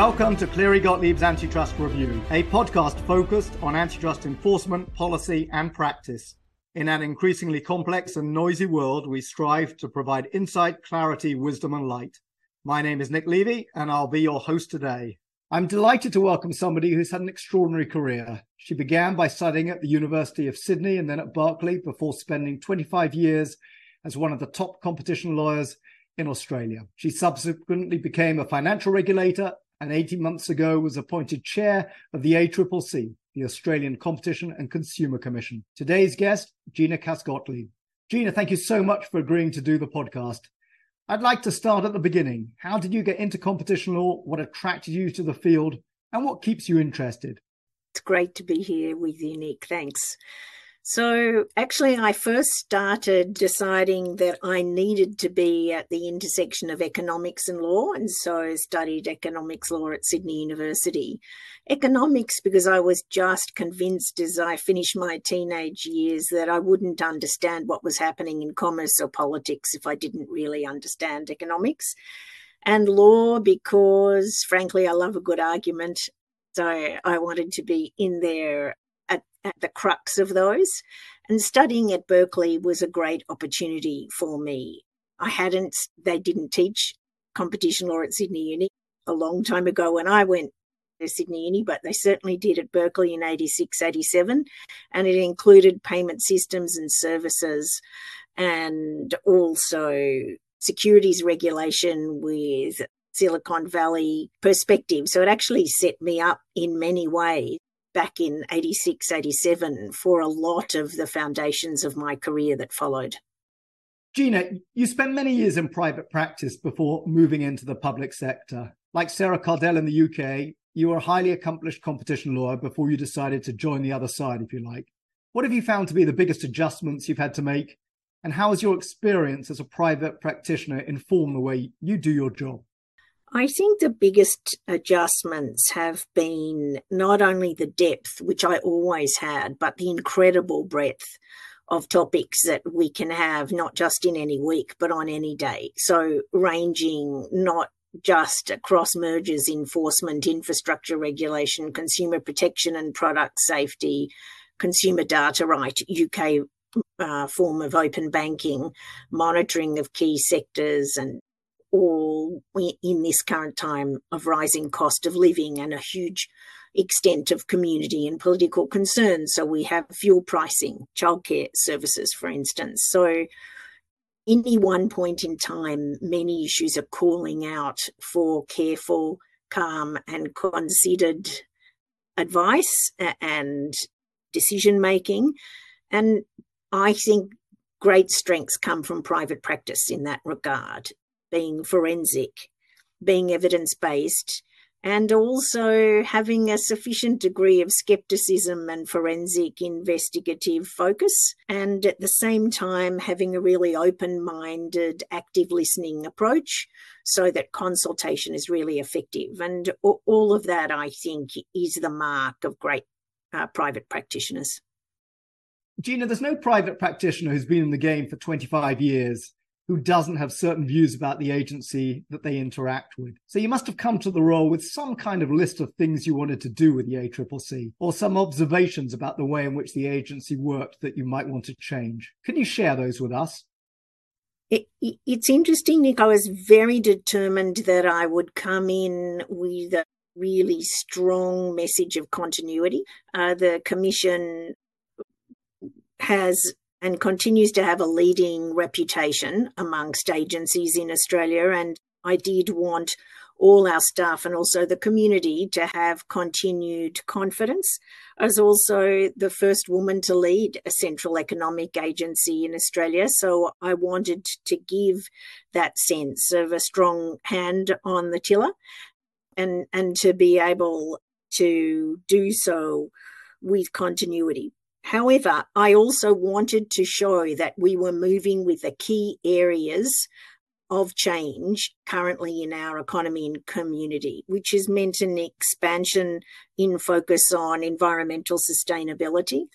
Welcome to Cleary Gottlieb's Antitrust Review, a podcast focused on antitrust enforcement, policy, and practice. In an increasingly complex and noisy world, we strive to provide insight, clarity, wisdom, and light. My name is Nick Levy, and I'll be your host today. I'm delighted to welcome somebody who's had an extraordinary career. She began by studying at the University of Sydney and then at Berkeley before spending 25 years as one of the top competition lawyers in Australia. She subsequently became a financial regulator and 18 months ago was appointed chair of the ACCC, the Australian Competition and Consumer Commission. Today's guest, Gina Cass-Gottlieb. Gina, thank you so much for agreeing to do the podcast. I'd like to start at the beginning. How did you get into competition law? What attracted you to the field? And what keeps you interested? It's great to be here with you, Nick. Thanks. So, actually, I first started deciding that I needed to be at the intersection of economics and law, and so studied economics law at Sydney University. Economics, because I was just convinced as I finished my teenage years that I wouldn't understand what was happening in commerce or politics if I didn't really understand economics. And law, because frankly, I love a good argument. So I wanted to be in there at, at the crux of those. And studying at Berkeley was a great opportunity for me. I hadn't, they didn't teach competition law at Sydney Uni a long time ago when I went to Sydney Uni, but they certainly did at Berkeley in 86, 87. And it included payment systems and services and also securities regulation with Silicon Valley perspective. So it actually set me up in many ways back in 86, 87 for a lot of the foundations of my career that followed. Gina, you spent many years in private practice before moving into the public sector. Like Sarah Cardell in the UK, you were a highly accomplished competition lawyer before you decided to join the other side, if you like. What have you found to be the biggest adjustments you've had to make? And how has your experience as a private practitioner informed the way you do your job? I think the biggest adjustments have been not only the depth, which I always had, but the incredible breadth of topics that we can have, not just in any week, but on any day. So, ranging not just across mergers, enforcement, infrastructure regulation, consumer protection and product safety, consumer data right, UK uh, form of open banking, monitoring of key sectors and all in this current time of rising cost of living and a huge extent of community and political concerns. So we have fuel pricing, childcare services, for instance. So any one point in time, many issues are calling out for careful, calm, and considered advice and decision making. And I think great strengths come from private practice in that regard being forensic, being evidence based, and also having a sufficient degree of skepticism and forensic investigative focus, and at the same time having a really open minded, active listening approach so that consultation is really effective. And all of that, I think, is the mark of great uh, private practitioners. Gina, there's no private practitioner who's been in the game for 25 years who doesn't have certain views about the agency that they interact with. So you must have come to the role with some kind of list of things you wanted to do with the ACCC or some observations about the way in which the agency worked that you might want to change. Can you share those with us? It, it's interesting, Nick. I was very determined that I would come in with a really strong message of continuity. Uh, the Commission has and continues to have a leading reputation amongst agencies in Australia. And I did want all our staff and also the community to have continued confidence as also the first woman to lead a central economic agency in Australia. So I wanted to give that sense of a strong hand on the tiller and, and to be able to do so with continuity. However, I also wanted to show that we were moving with the key areas of change currently in our economy and community, which has meant an expansion in focus on environmental sustainability.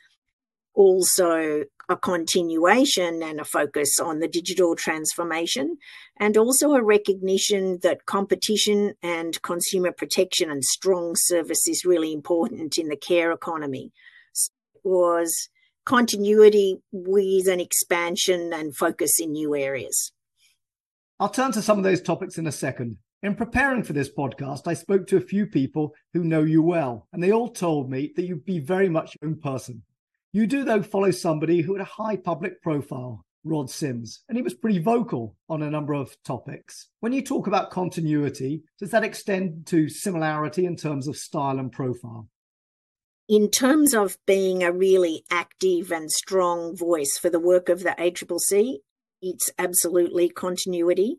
also a continuation and a focus on the digital transformation, and also a recognition that competition and consumer protection and strong service is really important in the care economy. Was continuity with an expansion and focus in new areas. I'll turn to some of those topics in a second. In preparing for this podcast, I spoke to a few people who know you well, and they all told me that you'd be very much own person. You do, though, follow somebody who had a high public profile, Rod Sims, and he was pretty vocal on a number of topics. When you talk about continuity, does that extend to similarity in terms of style and profile? In terms of being a really active and strong voice for the work of the ACCC, it's absolutely continuity.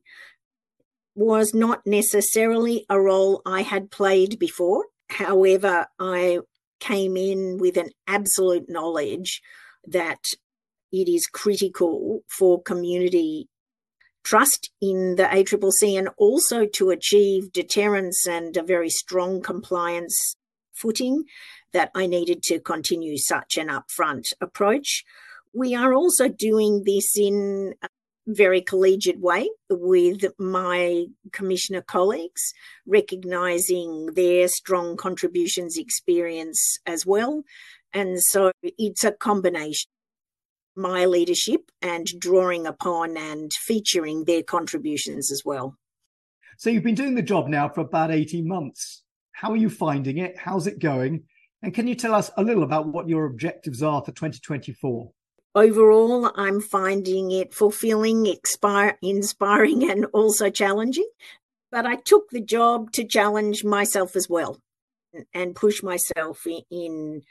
Was not necessarily a role I had played before. However, I came in with an absolute knowledge that it is critical for community trust in the ACCC and also to achieve deterrence and a very strong compliance footing that I needed to continue such an upfront approach. We are also doing this in a very collegiate way with my commissioner colleagues, recognising their strong contributions experience as well. And so it's a combination my leadership and drawing upon and featuring their contributions as well. So you've been doing the job now for about 18 months. How are you finding it? How's it going? And can you tell us a little about what your objectives are for 2024? Overall, I'm finding it fulfilling, expire, inspiring, and also challenging. But I took the job to challenge myself as well and push myself in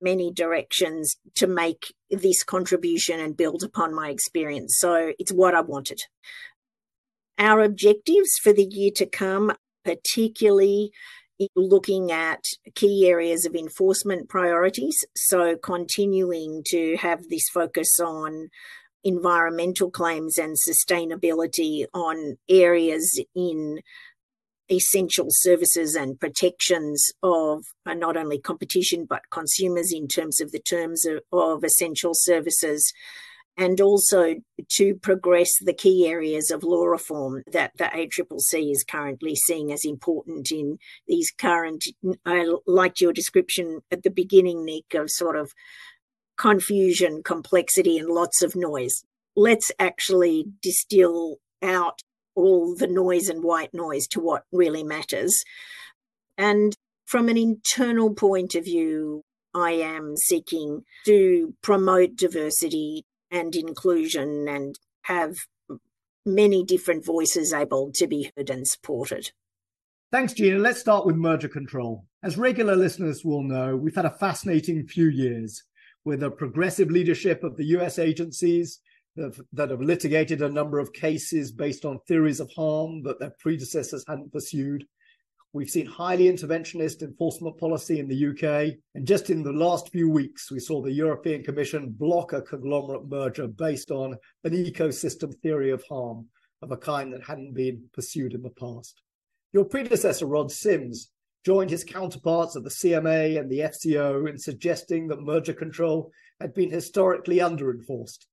many directions to make this contribution and build upon my experience. So it's what I wanted. Our objectives for the year to come, particularly looking at key areas of enforcement priorities. So, continuing to have this focus on environmental claims and sustainability on areas in essential services and protections of uh, not only competition but consumers in terms of the terms of, of essential services and also to progress the key areas of law reform that the ACCC is currently seeing as important in these current. I liked your description at the beginning, Nick, of sort of confusion, complexity, and lots of noise. Let's actually distill out all the noise and white noise to what really matters. And from an internal point of view, I am seeking to promote diversity, and inclusion and have many different voices able to be heard and supported. Thanks, Gina. Let's start with merger control. As regular listeners will know, we've had a fascinating few years with the progressive leadership of the US agencies that have, that have litigated a number of cases based on theories of harm that their predecessors hadn't pursued, We've seen highly interventionist enforcement policy in the UK. And just in the last few weeks, we saw the European Commission block a conglomerate merger based on an ecosystem theory of harm of a kind that hadn't been pursued in the past. Your predecessor, Rod Sims, joined his counterparts at the CMA and the FCO in suggesting that merger control had been historically underenforced.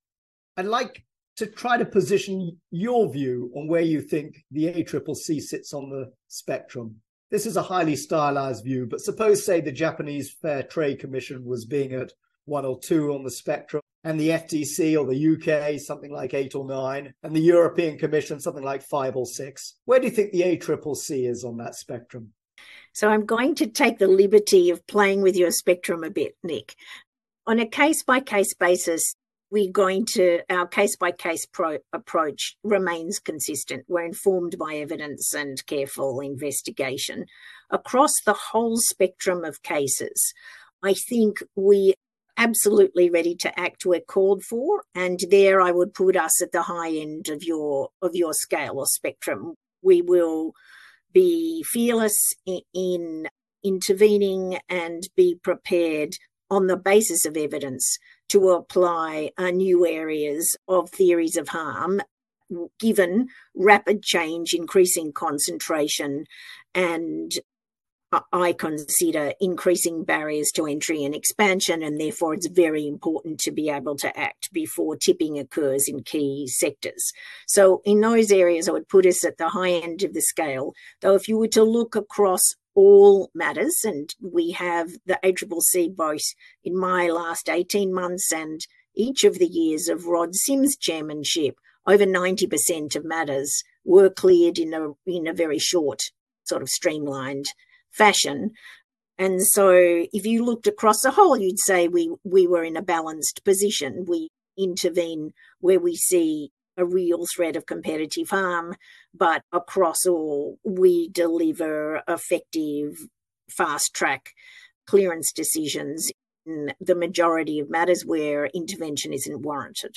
I'd like to try to position your view on where you think the ACCC sits on the spectrum. This is a highly stylized view, but suppose, say, the Japanese Fair Trade Commission was being at one or two on the spectrum, and the FTC or the UK something like eight or nine, and the European Commission something like five or six. Where do you think the ACCC is on that spectrum? So I'm going to take the liberty of playing with your spectrum a bit, Nick. On a case by case basis, we're going to our case by case approach remains consistent. We're informed by evidence and careful investigation across the whole spectrum of cases. I think we absolutely ready to act where called for and there I would put us at the high end of your of your scale or spectrum. We will be fearless in, in intervening and be prepared on the basis of evidence to apply uh, new areas of theories of harm given rapid change, increasing concentration, and I consider increasing barriers to entry and expansion, and therefore it's very important to be able to act before tipping occurs in key sectors. So, in those areas, I would put us at the high end of the scale. Though, if you were to look across all matters, and we have the ACCC both in my last 18 months and each of the years of Rod Sims' chairmanship, over 90% of matters were cleared in a, in a very short, sort of streamlined fashion. And so if you looked across the whole, you'd say we, we were in a balanced position. We intervene where we see a real threat of competitive harm, but across all, we deliver effective fast track clearance decisions in the majority of matters where intervention isn't warranted.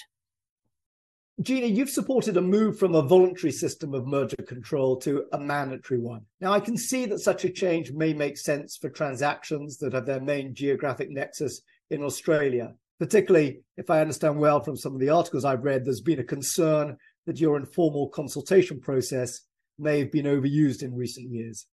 Gina, you've supported a move from a voluntary system of merger control to a mandatory one. Now, I can see that such a change may make sense for transactions that have their main geographic nexus in Australia, particularly if I understand well from some of the articles I've read, there's been a concern that your informal consultation process may have been overused in recent years.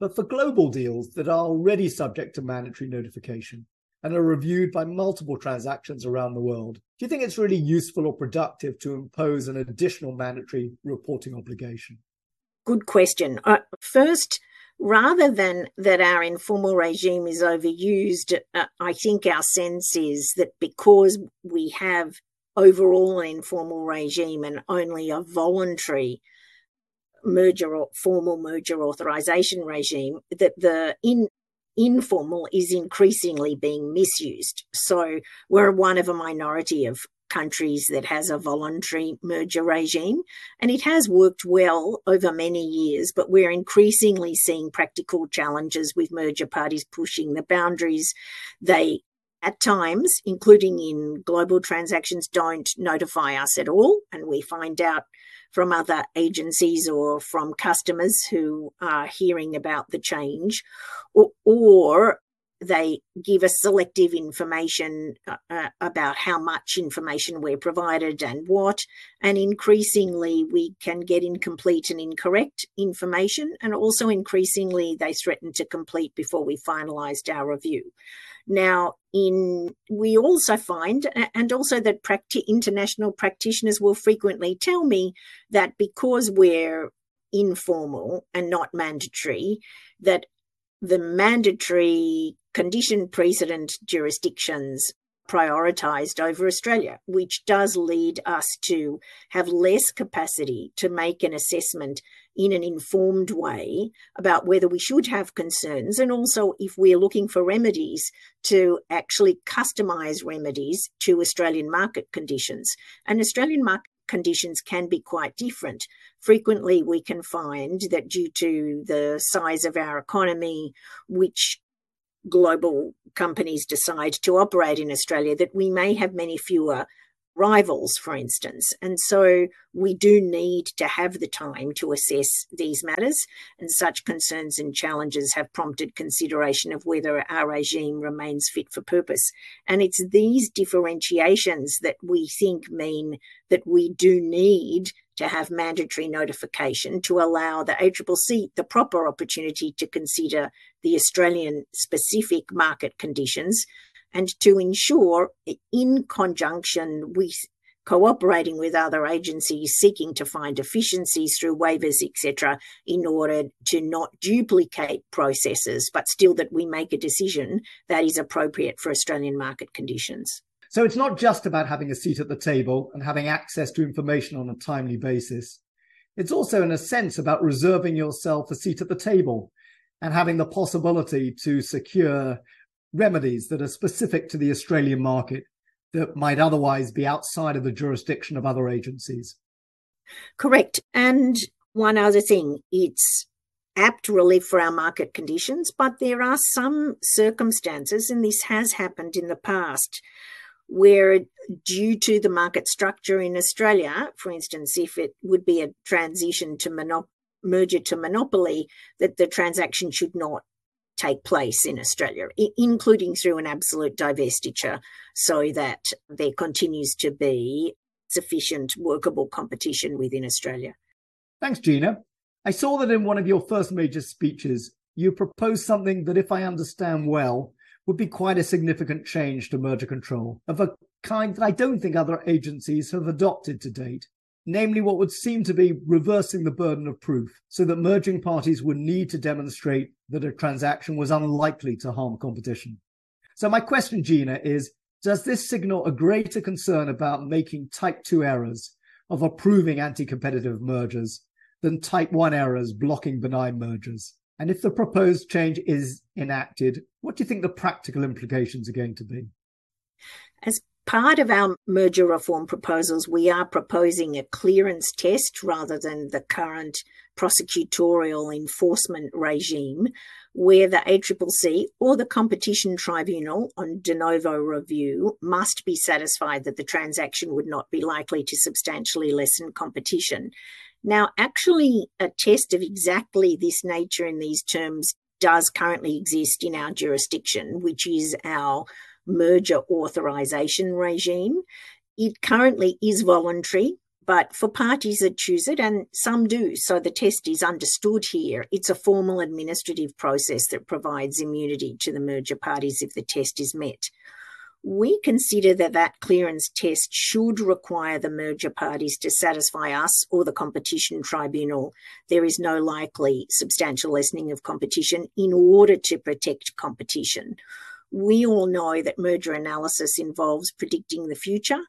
But for global deals that are already subject to mandatory notification, and are reviewed by multiple transactions around the world. Do you think it's really useful or productive to impose an additional mandatory reporting obligation? Good question. Uh, first, rather than that our informal regime is overused, uh, I think our sense is that because we have overall an informal regime and only a voluntary merger or formal merger authorization regime, that the in informal is increasingly being misused. So we're one of a minority of countries that has a voluntary merger regime, and it has worked well over many years, but we're increasingly seeing practical challenges with merger parties pushing the boundaries. They at times, including in global transactions, don't notify us at all, and we find out from other agencies or from customers who are hearing about the change, or, or they give us selective information uh, uh, about how much information we're provided and what. And increasingly, we can get incomplete and incorrect information. And also, increasingly, they threaten to complete before we finalized our review. Now, in we also find, and also that practi- international practitioners will frequently tell me that because we're informal and not mandatory, that the mandatory condition precedent jurisdictions prioritized over Australia, which does lead us to have less capacity to make an assessment in an informed way about whether we should have concerns and also if we're looking for remedies to actually customize remedies to Australian market conditions. And Australian market conditions can be quite different. Frequently, we can find that due to the size of our economy, which global companies decide to operate in Australia, that we may have many fewer rivals, for instance. And so we do need to have the time to assess these matters, and such concerns and challenges have prompted consideration of whether our regime remains fit for purpose. And it's these differentiations that we think mean that we do need to have mandatory notification to allow the ACCC the proper opportunity to consider the Australian specific market conditions and to ensure, in conjunction with cooperating with other agencies seeking to find efficiencies through waivers, etc., in order to not duplicate processes, but still that we make a decision that is appropriate for Australian market conditions. So it's not just about having a seat at the table and having access to information on a timely basis. It's also, in a sense, about reserving yourself a seat at the table and having the possibility to secure remedies that are specific to the Australian market that might otherwise be outside of the jurisdiction of other agencies. Correct. And one other thing, it's apt relief for our market conditions, but there are some circumstances, and this has happened in the past, where due to the market structure in Australia, for instance, if it would be a transition to monop- merger to monopoly, that the transaction should not take place in Australia, including through an absolute divestiture, so that there continues to be sufficient workable competition within Australia. Thanks, Gina. I saw that in one of your first major speeches, you proposed something that, if I understand well, would be quite a significant change to merger control of a kind that I don't think other agencies have adopted to date. Namely, what would seem to be reversing the burden of proof so that merging parties would need to demonstrate that a transaction was unlikely to harm competition. So, my question, Gina, is Does this signal a greater concern about making type 2 errors of approving anti competitive mergers than type 1 errors blocking benign mergers? And if the proposed change is enacted, what do you think the practical implications are going to be? As part of our merger reform proposals, we are proposing a clearance test rather than the current prosecutorial enforcement regime, where the ACCC or the Competition Tribunal on de novo review must be satisfied that the transaction would not be likely to substantially lessen competition. Now, actually, a test of exactly this nature in these terms does currently exist in our jurisdiction, which is our merger authorization regime. It currently is voluntary, but for parties that choose it, and some do, so the test is understood here. It's a formal administrative process that provides immunity to the merger parties if the test is met. We consider that that clearance test should require the merger parties to satisfy us or the competition tribunal there is no likely substantial lessening of competition in order to protect competition. We all know that merger analysis involves predicting the future,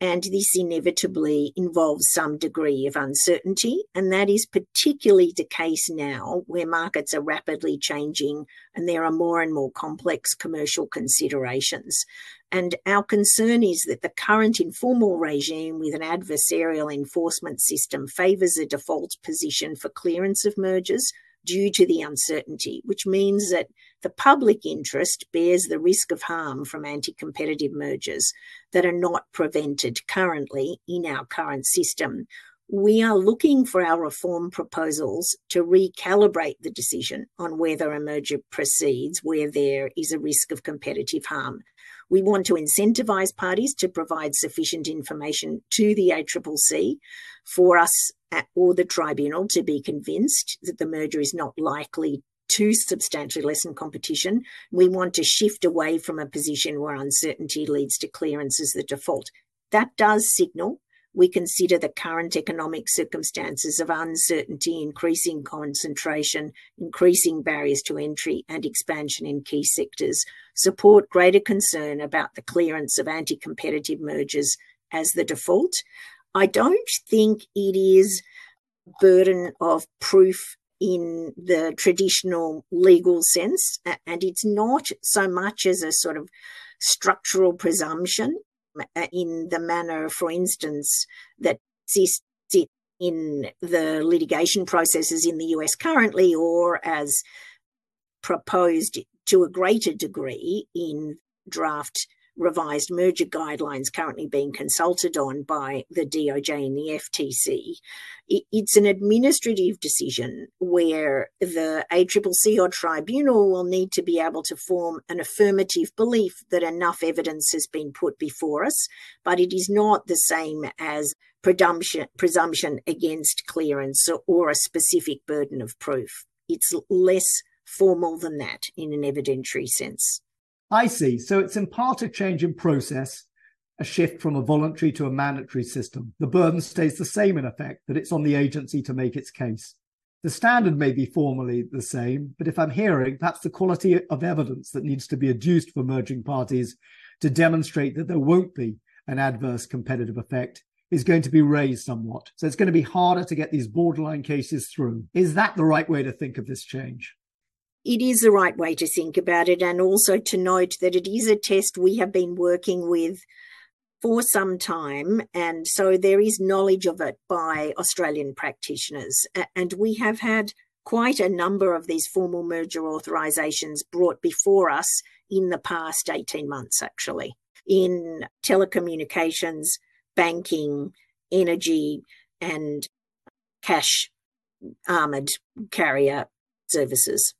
and this inevitably involves some degree of uncertainty. And that is particularly the case now where markets are rapidly changing and there are more and more complex commercial considerations. And our concern is that the current informal regime with an adversarial enforcement system favours a default position for clearance of mergers due to the uncertainty, which means that the public interest bears the risk of harm from anti competitive mergers that are not prevented currently in our current system. We are looking for our reform proposals to recalibrate the decision on whether a merger proceeds where there is a risk of competitive harm. We want to incentivise parties to provide sufficient information to the ACCC for us or the tribunal to be convinced that the merger is not likely to substantially lessen competition. We want to shift away from a position where uncertainty leads to clearance as the default. That does signal we consider the current economic circumstances of uncertainty, increasing concentration, increasing barriers to entry, and expansion in key sectors support greater concern about the clearance of anti competitive mergers as the default. I don't think it is burden of proof in the traditional legal sense, and it's not so much as a sort of structural presumption uh, in the manner, for instance, that exists in the litigation processes in the US currently, or as proposed to a greater degree in draft revised merger guidelines currently being consulted on by the DOJ and the FTC. It's an administrative decision where the ACCC or tribunal will need to be able to form an affirmative belief that enough evidence has been put before us, but it is not the same as presumption, presumption against clearance or, or a specific burden of proof. It's less formal than that in an evidentiary sense. I see. So it's in part a change in process, a shift from a voluntary to a mandatory system. The burden stays the same in effect, that it's on the agency to make its case. The standard may be formally the same, but if I'm hearing, perhaps the quality of evidence that needs to be adduced for merging parties to demonstrate that there won't be an adverse competitive effect is going to be raised somewhat. So it's going to be harder to get these borderline cases through. Is that the right way to think of this change? It is the right way to think about it, and also to note that it is a test we have been working with for some time, and so there is knowledge of it by Australian practitioners. And we have had quite a number of these formal merger authorisations brought before us in the past 18 months, actually, in telecommunications, banking, energy, and cash armoured carrier services.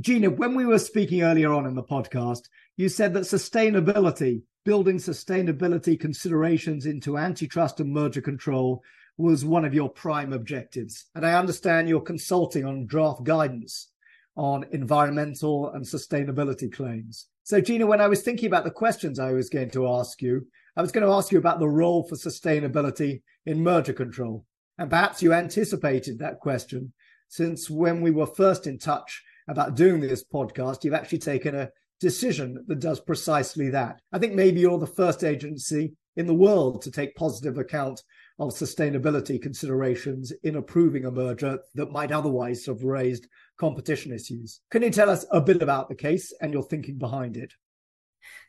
Gina, when we were speaking earlier on in the podcast, you said that sustainability, building sustainability considerations into antitrust and merger control was one of your prime objectives. And I understand you're consulting on draft guidance on environmental and sustainability claims. So, Gina, when I was thinking about the questions I was going to ask you, I was going to ask you about the role for sustainability in merger control. And perhaps you anticipated that question, since when we were first in touch about doing this podcast, you've actually taken a decision that does precisely that. I think maybe you're the first agency in the world to take positive account of sustainability considerations in approving a merger that might otherwise have raised competition issues. Can you tell us a bit about the case and your thinking behind it?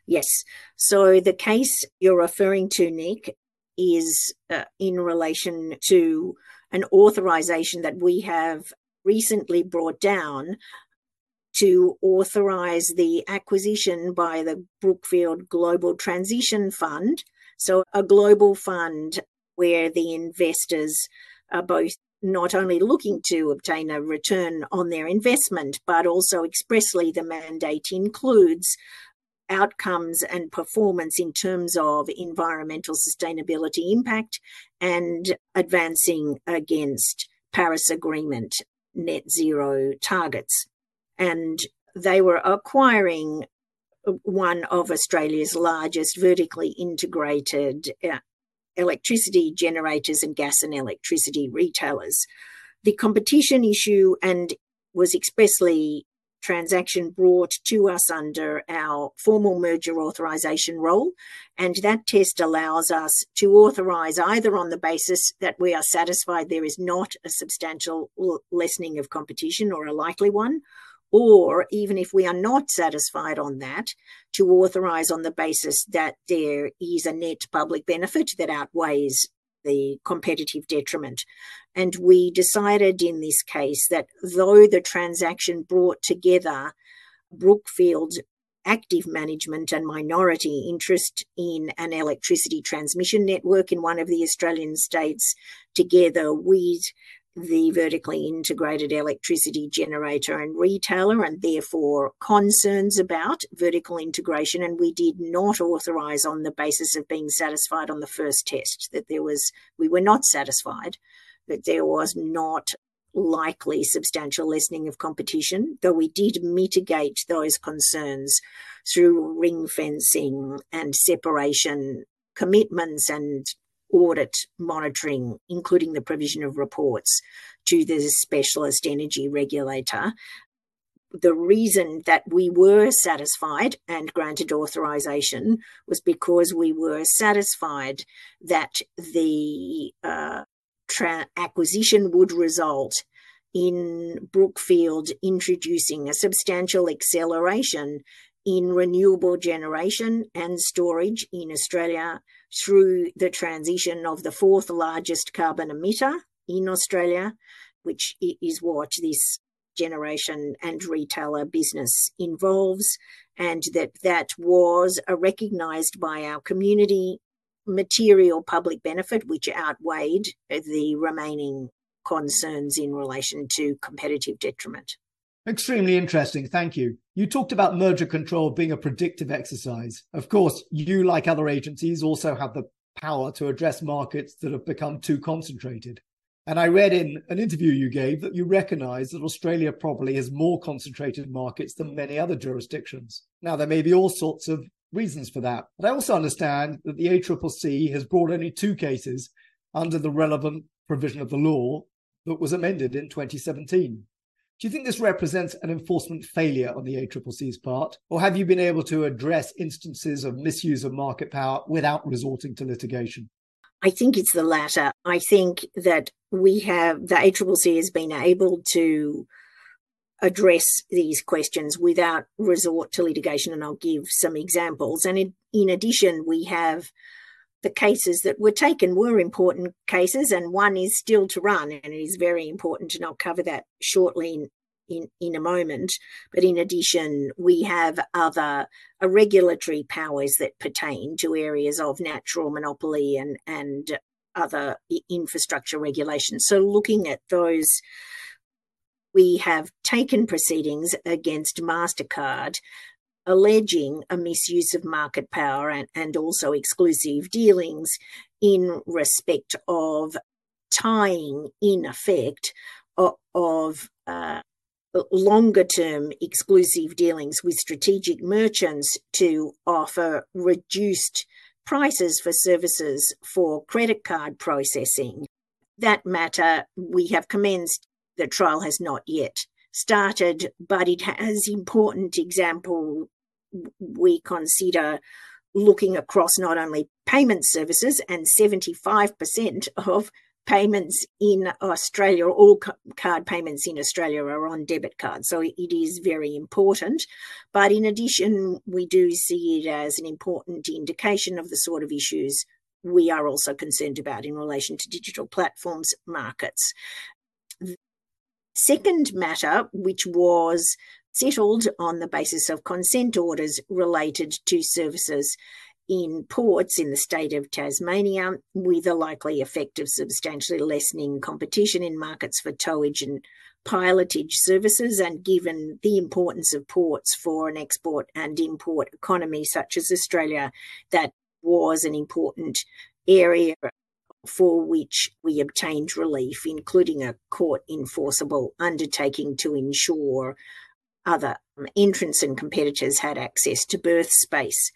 Yes. So the case you're referring to, Nick, is uh, in relation to an authorization that we have recently brought down to authorize the acquisition by the Brookfield Global Transition Fund. So, a global fund where the investors are both not only looking to obtain a return on their investment, but also expressly the mandate includes outcomes and performance in terms of environmental sustainability impact and advancing against Paris Agreement net zero targets. And they were acquiring one of Australia's largest vertically integrated uh, electricity generators and gas and electricity retailers. The competition issue and was expressly transaction brought to us under our formal merger authorization role. And that test allows us to authorize either on the basis that we are satisfied there is not a substantial lessening of competition or a likely one, or even if we are not satisfied on that, to authorize on the basis that there is a net public benefit that outweighs the competitive detriment. And we decided in this case that though the transaction brought together Brookfield's active management and minority interest in an electricity transmission network in one of the Australian states, together with the vertically integrated electricity generator and retailer, and therefore concerns about vertical integration. And we did not authorize on the basis of being satisfied on the first test that there was, we were not satisfied that there was not likely substantial lessening of competition, though we did mitigate those concerns through ring fencing and separation commitments and audit monitoring, including the provision of reports to the specialist energy regulator. The reason that we were satisfied and granted authorization was because we were satisfied that the uh, tra- acquisition would result in Brookfield introducing a substantial acceleration in renewable generation and storage in Australia through the transition of the fourth largest carbon emitter in Australia, which is what this generation and retailer business involves, and that that was uh, a recognised by our community material public benefit, which outweighed the remaining concerns in relation to competitive detriment. Extremely interesting. Thank you. You talked about merger control being a predictive exercise. Of course, you, like other agencies, also have the power to address markets that have become too concentrated. And I read in an interview you gave that you recognize that Australia probably has more concentrated markets than many other jurisdictions. Now, there may be all sorts of reasons for that. But I also understand that the ACCC has brought only two cases under the relevant provision of the law that was amended in 2017. Do you think this represents an enforcement failure on the ACCC's part, or have you been able to address instances of misuse of market power without resorting to litigation? I think it's the latter. I think that we have, the ACCC has been able to address these questions without resort to litigation, and I'll give some examples. And in, in addition, we have the cases that were taken were important cases, and one is still to run, and it is very important, and I'll cover that shortly in, in, in a moment. But in addition, we have other uh, regulatory powers that pertain to areas of natural monopoly and, and other infrastructure regulations. So, looking at those, we have taken proceedings against MasterCard alleging a misuse of market power and, and also exclusive dealings in respect of tying, in effect, of, of uh, longer term exclusive dealings with strategic merchants to offer reduced prices for services for credit card processing. That matter, we have commenced, the trial has not yet started, but it has important example we consider looking across not only payment services and 75% of payments in Australia, all card payments in Australia are on debit cards. So it is very important. But in addition, we do see it as an important indication of the sort of issues we are also concerned about in relation to digital platforms markets. Second matter, which was settled on the basis of consent orders related to services in ports in the state of Tasmania, with a likely effect of substantially lessening competition in markets for towage and pilotage services, and given the importance of ports for an export and import economy such as Australia, that was an important area for which we obtained relief, including a court enforceable undertaking to ensure other um, entrants and competitors had access to berth space.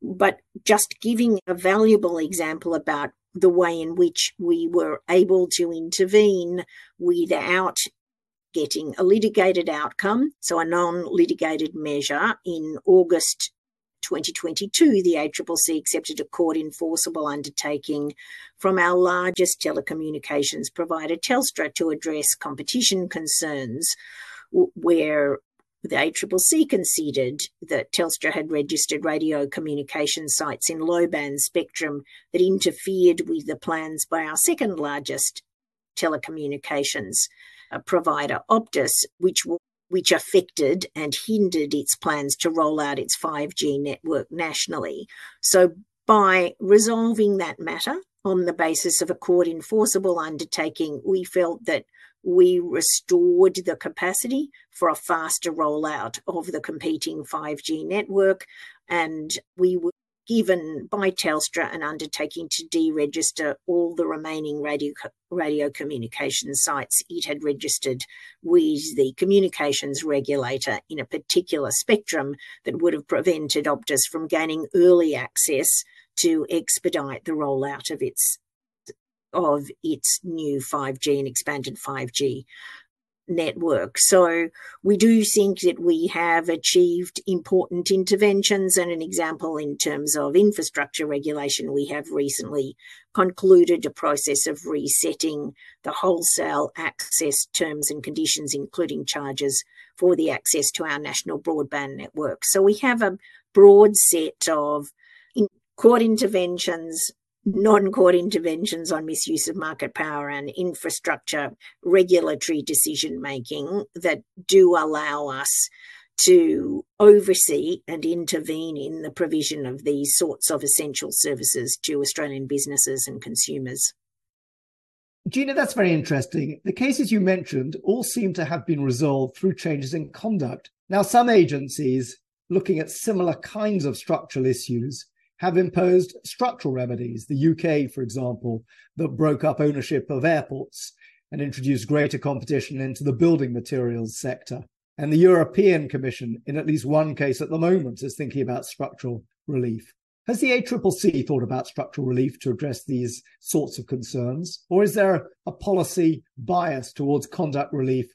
But just giving a valuable example about the way in which we were able to intervene without getting a litigated outcome, so a non litigated measure in August 2022, the ACCC accepted a court enforceable undertaking from our largest telecommunications provider, Telstra, to address competition concerns where the ACCC conceded that Telstra had registered radio communication sites in low band spectrum that interfered with the plans by our second largest telecommunications uh, provider, Optus, which which affected and hindered its plans to roll out its 5G network nationally. So, by resolving that matter on the basis of a court enforceable undertaking, we felt that we restored the capacity for a faster rollout of the competing 5G network, and we were given by Telstra an undertaking to deregister all the remaining radio, radio communication sites it had registered with the communications regulator in a particular spectrum that would have prevented Optus from gaining early access to expedite the rollout of its of its new 5G and expanded 5G network. So we do think that we have achieved important interventions and an example in terms of infrastructure regulation. We have recently concluded a process of resetting the wholesale access terms and conditions, including charges for the access to our national broadband network. So we have a broad set of court interventions, non-court interventions on misuse of market power and infrastructure regulatory decision making that do allow us to oversee and intervene in the provision of these sorts of essential services to Australian businesses and consumers. Gina, that's very interesting. The cases you mentioned all seem to have been resolved through changes in conduct. Now, some agencies looking at similar kinds of structural issues have imposed structural remedies. The UK, for example, that broke up ownership of airports and introduced greater competition into the building materials sector. And the European Commission, in at least one case at the moment, is thinking about structural relief. Has the ACCC thought about structural relief to address these sorts of concerns? Or is there a policy bias towards conduct relief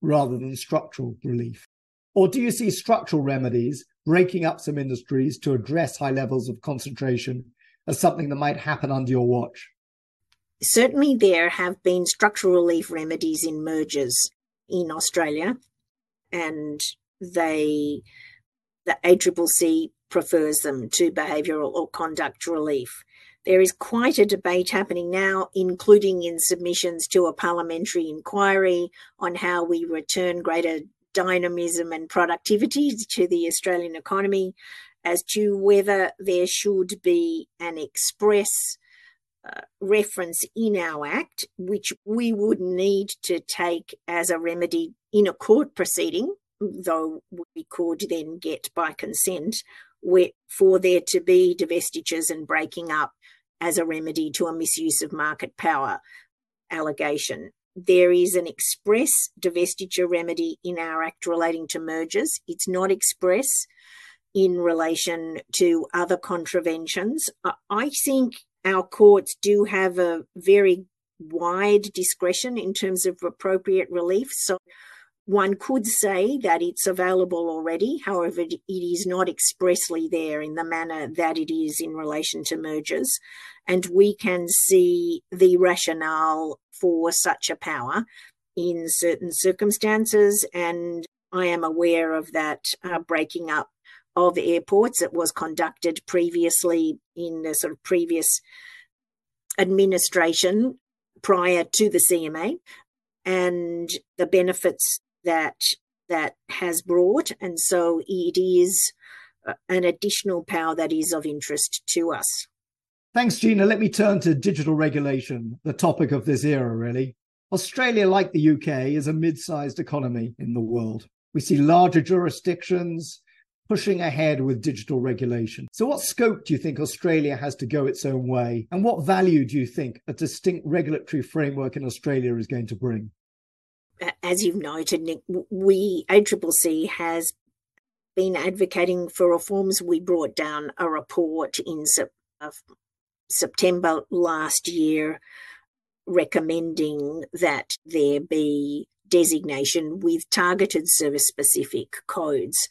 rather than structural relief? Or do you see structural remedies breaking up some industries to address high levels of concentration as something that might happen under your watch? Certainly, there have been structural relief remedies in mergers in Australia, and they the ACCC prefers them to behavioural or conduct relief. There is quite a debate happening now, including in submissions to a parliamentary inquiry on how we return greater dynamism and productivity to the Australian economy as to whether there should be an express uh, reference in our Act, which we would need to take as a remedy in a court proceeding, though we could then get by consent, where, for there to be divestitures and breaking up as a remedy to a misuse of market power allegation there is an express divestiture remedy in our Act relating to mergers. It's not express in relation to other contraventions. I think our courts do have a very wide discretion in terms of appropriate relief. So one could say that it's available already. However, it is not expressly there in the manner that it is in relation to mergers. And we can see the rationale for such a power in certain circumstances. And I am aware of that uh, breaking up of airports that was conducted previously in the sort of previous administration prior to the CMA and the benefits that that has brought and so it is uh, an additional power that is of interest to us Thanks, Gina. Let me turn to digital regulation, the topic of this era, really. Australia, like the UK, is a mid sized economy in the world. We see larger jurisdictions pushing ahead with digital regulation. So, what scope do you think Australia has to go its own way? And what value do you think a distinct regulatory framework in Australia is going to bring? As you've noted, Nick, we, ACCC, has been advocating for reforms. We brought down a report in September last year recommending that there be designation with targeted service specific codes.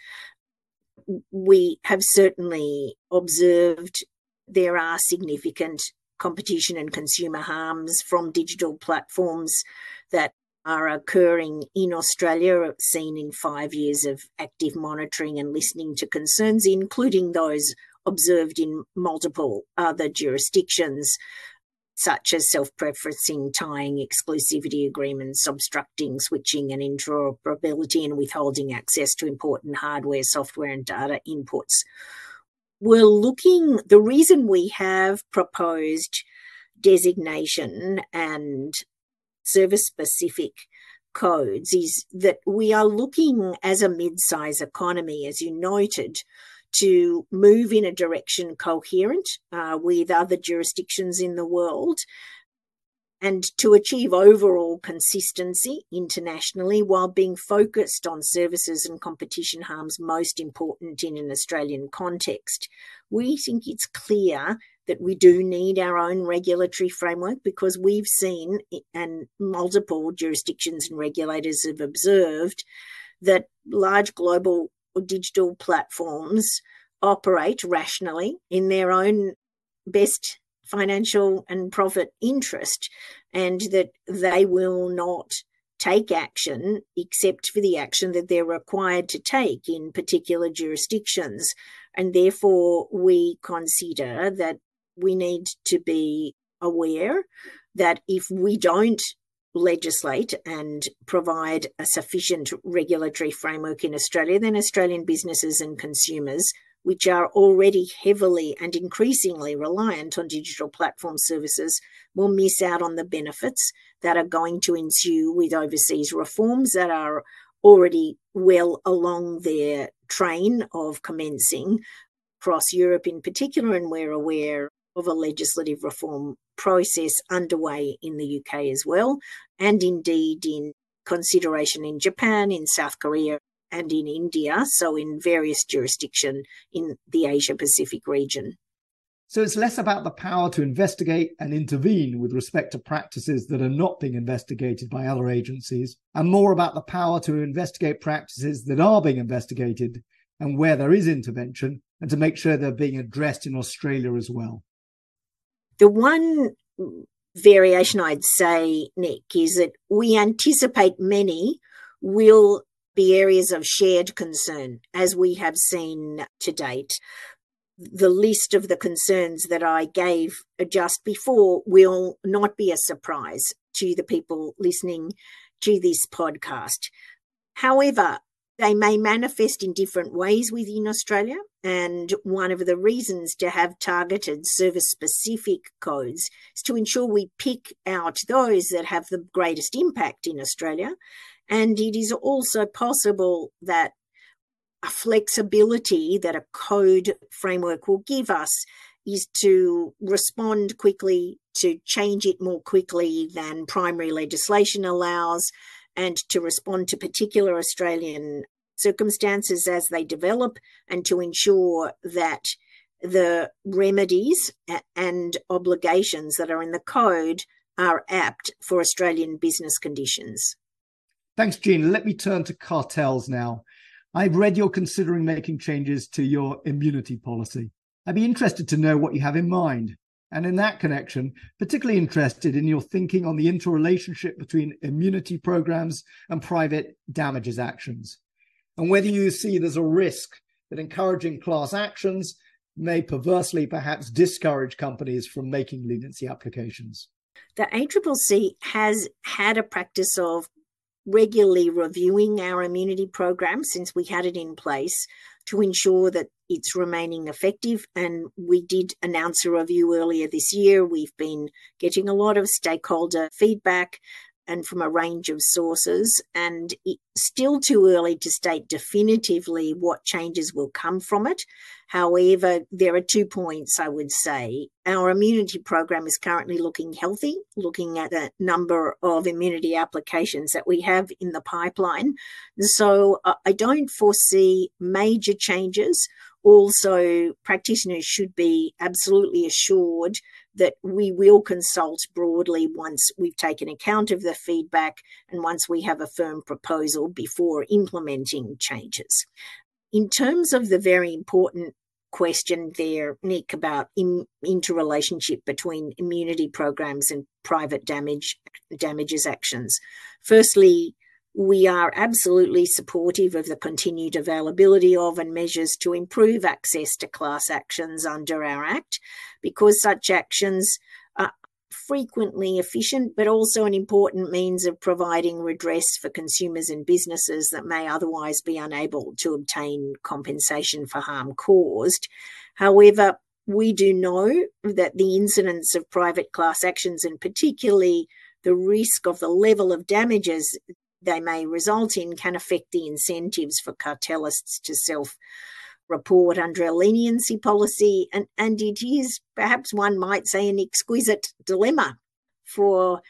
We have certainly observed there are significant competition and consumer harms from digital platforms that are occurring in Australia, seen in five years of active monitoring and listening to concerns, including those observed in multiple other jurisdictions, such as self preferencing, tying exclusivity agreements, obstructing switching and interoperability, and withholding access to important hardware, software, and data inputs. We're looking, the reason we have proposed designation and service specific codes is that we are looking as a mid size economy, as you noted, to move in a direction coherent uh, with other jurisdictions in the world and to achieve overall consistency internationally while being focused on services and competition harms most important in an Australian context. We think it's clear that we do need our own regulatory framework because we've seen, and multiple jurisdictions and regulators have observed, that large global digital platforms operate rationally in their own best financial and profit interest, and that they will not take action except for the action that they're required to take in particular jurisdictions. And therefore, we consider that we need to be aware that if we don't legislate and provide a sufficient regulatory framework in Australia, then Australian businesses and consumers, which are already heavily and increasingly reliant on digital platform services, will miss out on the benefits that are going to ensue with overseas reforms that are already well along their train of commencing across Europe in particular, and we're aware of a legislative reform process underway in the UK as well, and indeed in consideration in Japan, in South Korea, and in India, so in various jurisdictions in the Asia Pacific region. So it's less about the power to investigate and intervene with respect to practices that are not being investigated by other agencies, and more about the power to investigate practices that are being investigated and where there is intervention, and to make sure they're being addressed in Australia as well. The one variation I'd say, Nick, is that we anticipate many will be areas of shared concern, as we have seen to date. The list of the concerns that I gave just before will not be a surprise to the people listening to this podcast. However, they may manifest in different ways within Australia. And one of the reasons to have targeted service specific codes is to ensure we pick out those that have the greatest impact in Australia. And it is also possible that a flexibility that a code framework will give us is to respond quickly to change it more quickly than primary legislation allows and to respond to particular Australian circumstances as they develop and to ensure that the remedies and obligations that are in the code are apt for Australian business conditions. Thanks, Jean. Let me turn to cartels now. I've read you're considering making changes to your immunity policy. I'd be interested to know what you have in mind. And in that connection, particularly interested in your thinking on the interrelationship between immunity programs and private damages actions, and whether you see there's a risk that encouraging class actions may perversely perhaps discourage companies from making leniency applications. The ACCC has had a practice of regularly reviewing our immunity program since we had it in place to ensure that it's remaining effective. And we did announce a review earlier this year. We've been getting a lot of stakeholder feedback and from a range of sources. And it's still too early to state definitively what changes will come from it. However, there are two points I would say. Our immunity program is currently looking healthy, looking at the number of immunity applications that we have in the pipeline. So uh, I don't foresee major changes. Also, practitioners should be absolutely assured that we will consult broadly once we've taken account of the feedback and once we have a firm proposal before implementing changes. In terms of the very important question there, Nick, about in, interrelationship between immunity programs and private damage damages actions. Firstly, we are absolutely supportive of the continued availability of and measures to improve access to class actions under our Act because such actions are frequently efficient, but also an important means of providing redress for consumers and businesses that may otherwise be unable to obtain compensation for harm caused. However, we do know that the incidence of private class actions and particularly the risk of the level of damages they may result in can affect the incentives for cartelists to self report under a leniency policy. And, and it is perhaps one might say an exquisite dilemma for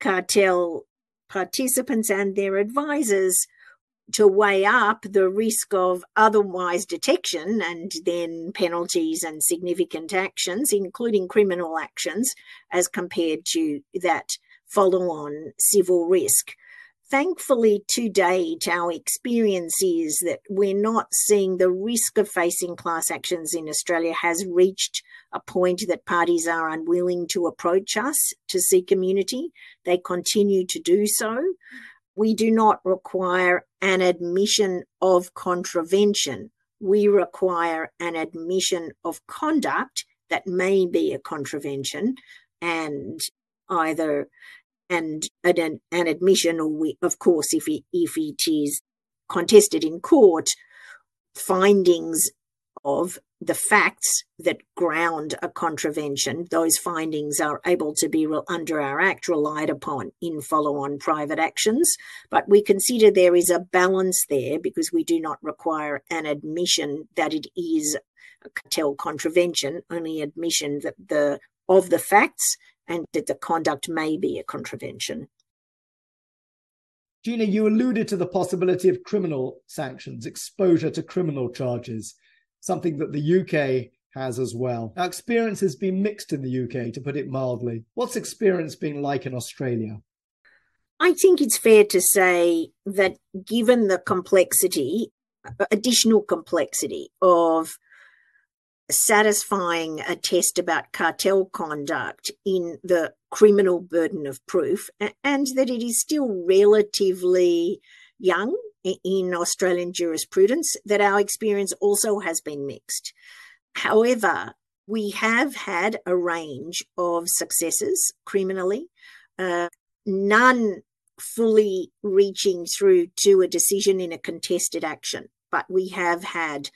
cartel participants and their advisors to weigh up the risk of otherwise detection and then penalties and significant actions, including criminal actions, as compared to that follow on civil risk thankfully, to date, our experience is that we're not seeing the risk of facing class actions in Australia has reached a point that parties are unwilling to approach us to seek immunity. They continue to do so. We do not require an admission of contravention. We require an admission of conduct that may be a contravention and either and an, an admission, or we, of course, if it, if it is contested in court, findings of the facts that ground a contravention, those findings are able to be under our Act relied upon in follow on private actions. But we consider there is a balance there because we do not require an admission that it is a cartel contravention, only admission that the of the facts and that the conduct may be a contravention. Gina, you alluded to the possibility of criminal sanctions, exposure to criminal charges, something that the UK has as well. Our experience has been mixed in the UK, to put it mildly. What's experience been like in Australia? I think it's fair to say that given the complexity, uh, additional complexity of satisfying a test about cartel conduct in the criminal burden of proof, and that it is still relatively young in Australian jurisprudence, that our experience also has been mixed. However, we have had a range of successes criminally, uh, none fully reaching through to a decision in a contested action, but we have had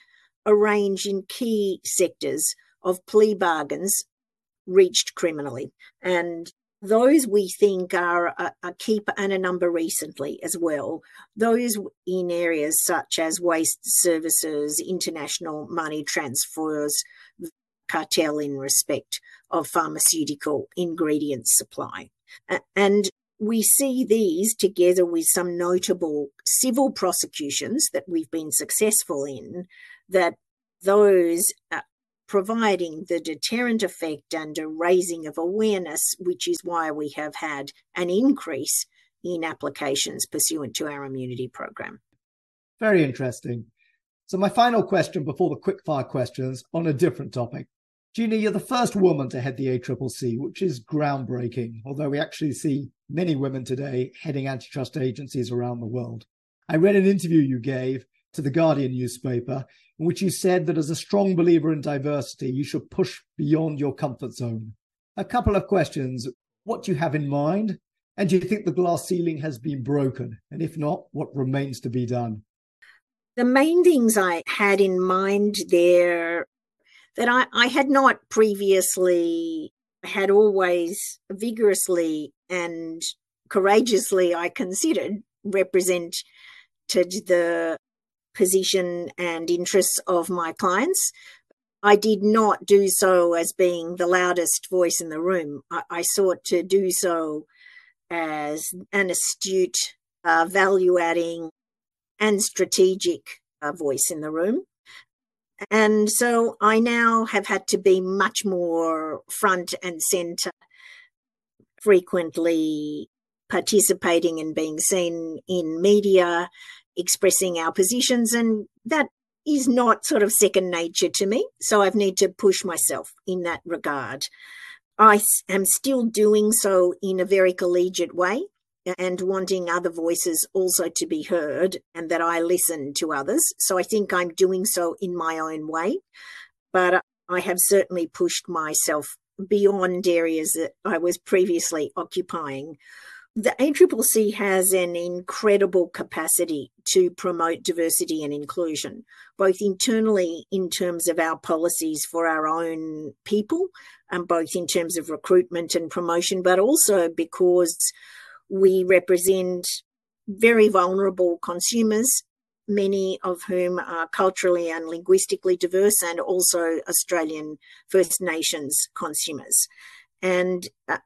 a range in key sectors of plea bargains reached criminally. And those we think are a, a keeper and a number recently as well. Those in areas such as waste services, international money transfers, cartel in respect of pharmaceutical ingredient supply. And we see these together with some notable civil prosecutions that we've been successful in, that those uh, providing the deterrent effect and a raising of awareness, which is why we have had an increase in applications pursuant to our immunity program. Very interesting. So, my final question before the quickfire questions on a different topic. Gina, you're the first woman to head the ACCC, which is groundbreaking, although we actually see many women today heading antitrust agencies around the world. I read an interview you gave to the Guardian newspaper in which you said that as a strong believer in diversity, you should push beyond your comfort zone. A couple of questions. What do you have in mind? And do you think the glass ceiling has been broken? And if not, what remains to be done? The main things I had in mind there that I, I had not previously had always vigorously and courageously, I considered, represented the position and interests of my clients. I did not do so as being the loudest voice in the room. I, I sought to do so as an astute, uh, value adding, and strategic uh, voice in the room. And so I now have had to be much more front and center, frequently participating and being seen in media, expressing our positions. And that is not sort of second nature to me. So I've need to push myself in that regard. I am still doing so in a very collegiate way and wanting other voices also to be heard and that I listen to others. So I think I'm doing so in my own way. But I have certainly pushed myself beyond areas that I was previously occupying the ACCC has an incredible capacity to promote diversity and inclusion, both internally in terms of our policies for our own people, and both in terms of recruitment and promotion, but also because we represent very vulnerable consumers, many of whom are culturally and linguistically diverse, and also Australian First Nations consumers. And uh,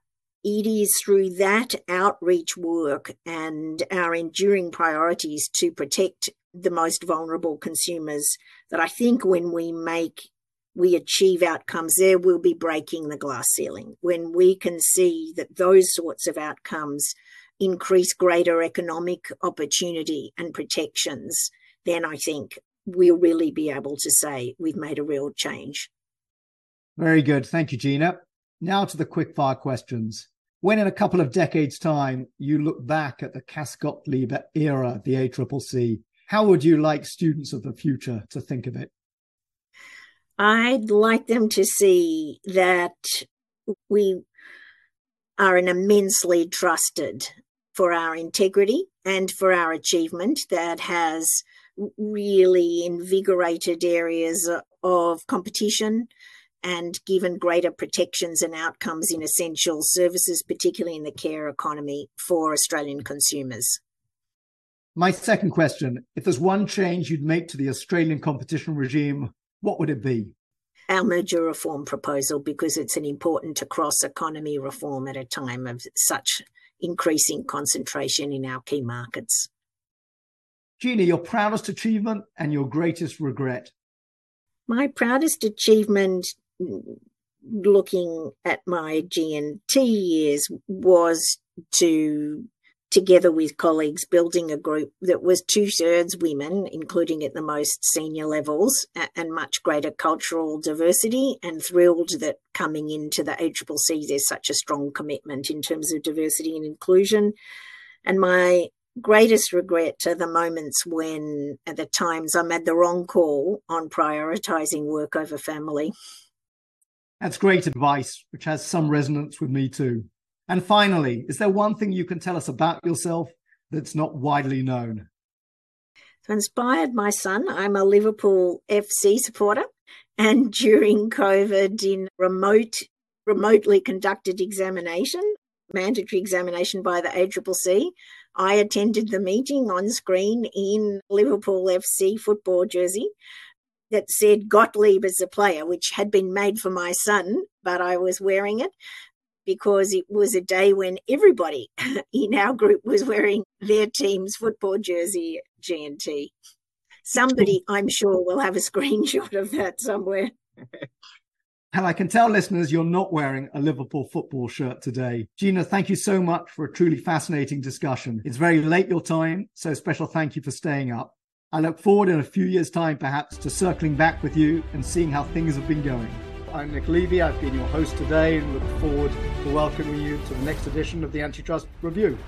it is through that outreach work and our enduring priorities to protect the most vulnerable consumers that I think when we make we achieve outcomes there we'll be breaking the glass ceiling when we can see that those sorts of outcomes increase greater economic opportunity and protections then I think we'll really be able to say we've made a real change. Very good. Thank you, Gina. Now to the quickfire questions. When in a couple of decades' time you look back at the Cass Gottlieb era of the ACCC, how would you like students of the future to think of it? I'd like them to see that we are an immensely trusted for our integrity and for our achievement that has really invigorated areas of competition and given greater protections and outcomes in essential services, particularly in the care economy for Australian consumers. My second question if there's one change you'd make to the Australian competition regime, what would it be? Our merger reform proposal, because it's an important across economy reform at a time of such increasing concentration in our key markets. Gina, your proudest achievement and your greatest regret? My proudest achievement looking at my G&T years was to together with colleagues building a group that was two thirds women, including at the most senior levels, and much greater cultural diversity. And thrilled that coming into the ACCC, there's such a strong commitment in terms of diversity and inclusion. And my greatest regret are the moments when, at the times, I made the wrong call on prioritizing work over family. That's great advice, which has some resonance with me too. And finally, is there one thing you can tell us about yourself that's not widely known? So inspired my son. I'm a Liverpool FC supporter. And during COVID, in remote, remotely conducted examination, mandatory examination by the ACCC, I attended the meeting on screen in Liverpool FC football jersey that said Gottlieb as a player, which had been made for my son, but I was wearing it because it was a day when everybody in our group was wearing their team's football jersey G&T. Somebody, I'm sure, will have a screenshot of that somewhere. And I can tell listeners you're not wearing a Liverpool football shirt today. Gina, thank you so much for a truly fascinating discussion. It's very late your time, so special thank you for staying up. I look forward in a few years' time, perhaps, to circling back with you and seeing how things have been going. I'm Nick Levy. I've been your host today and look forward to welcoming you to the next edition of the Antitrust Review.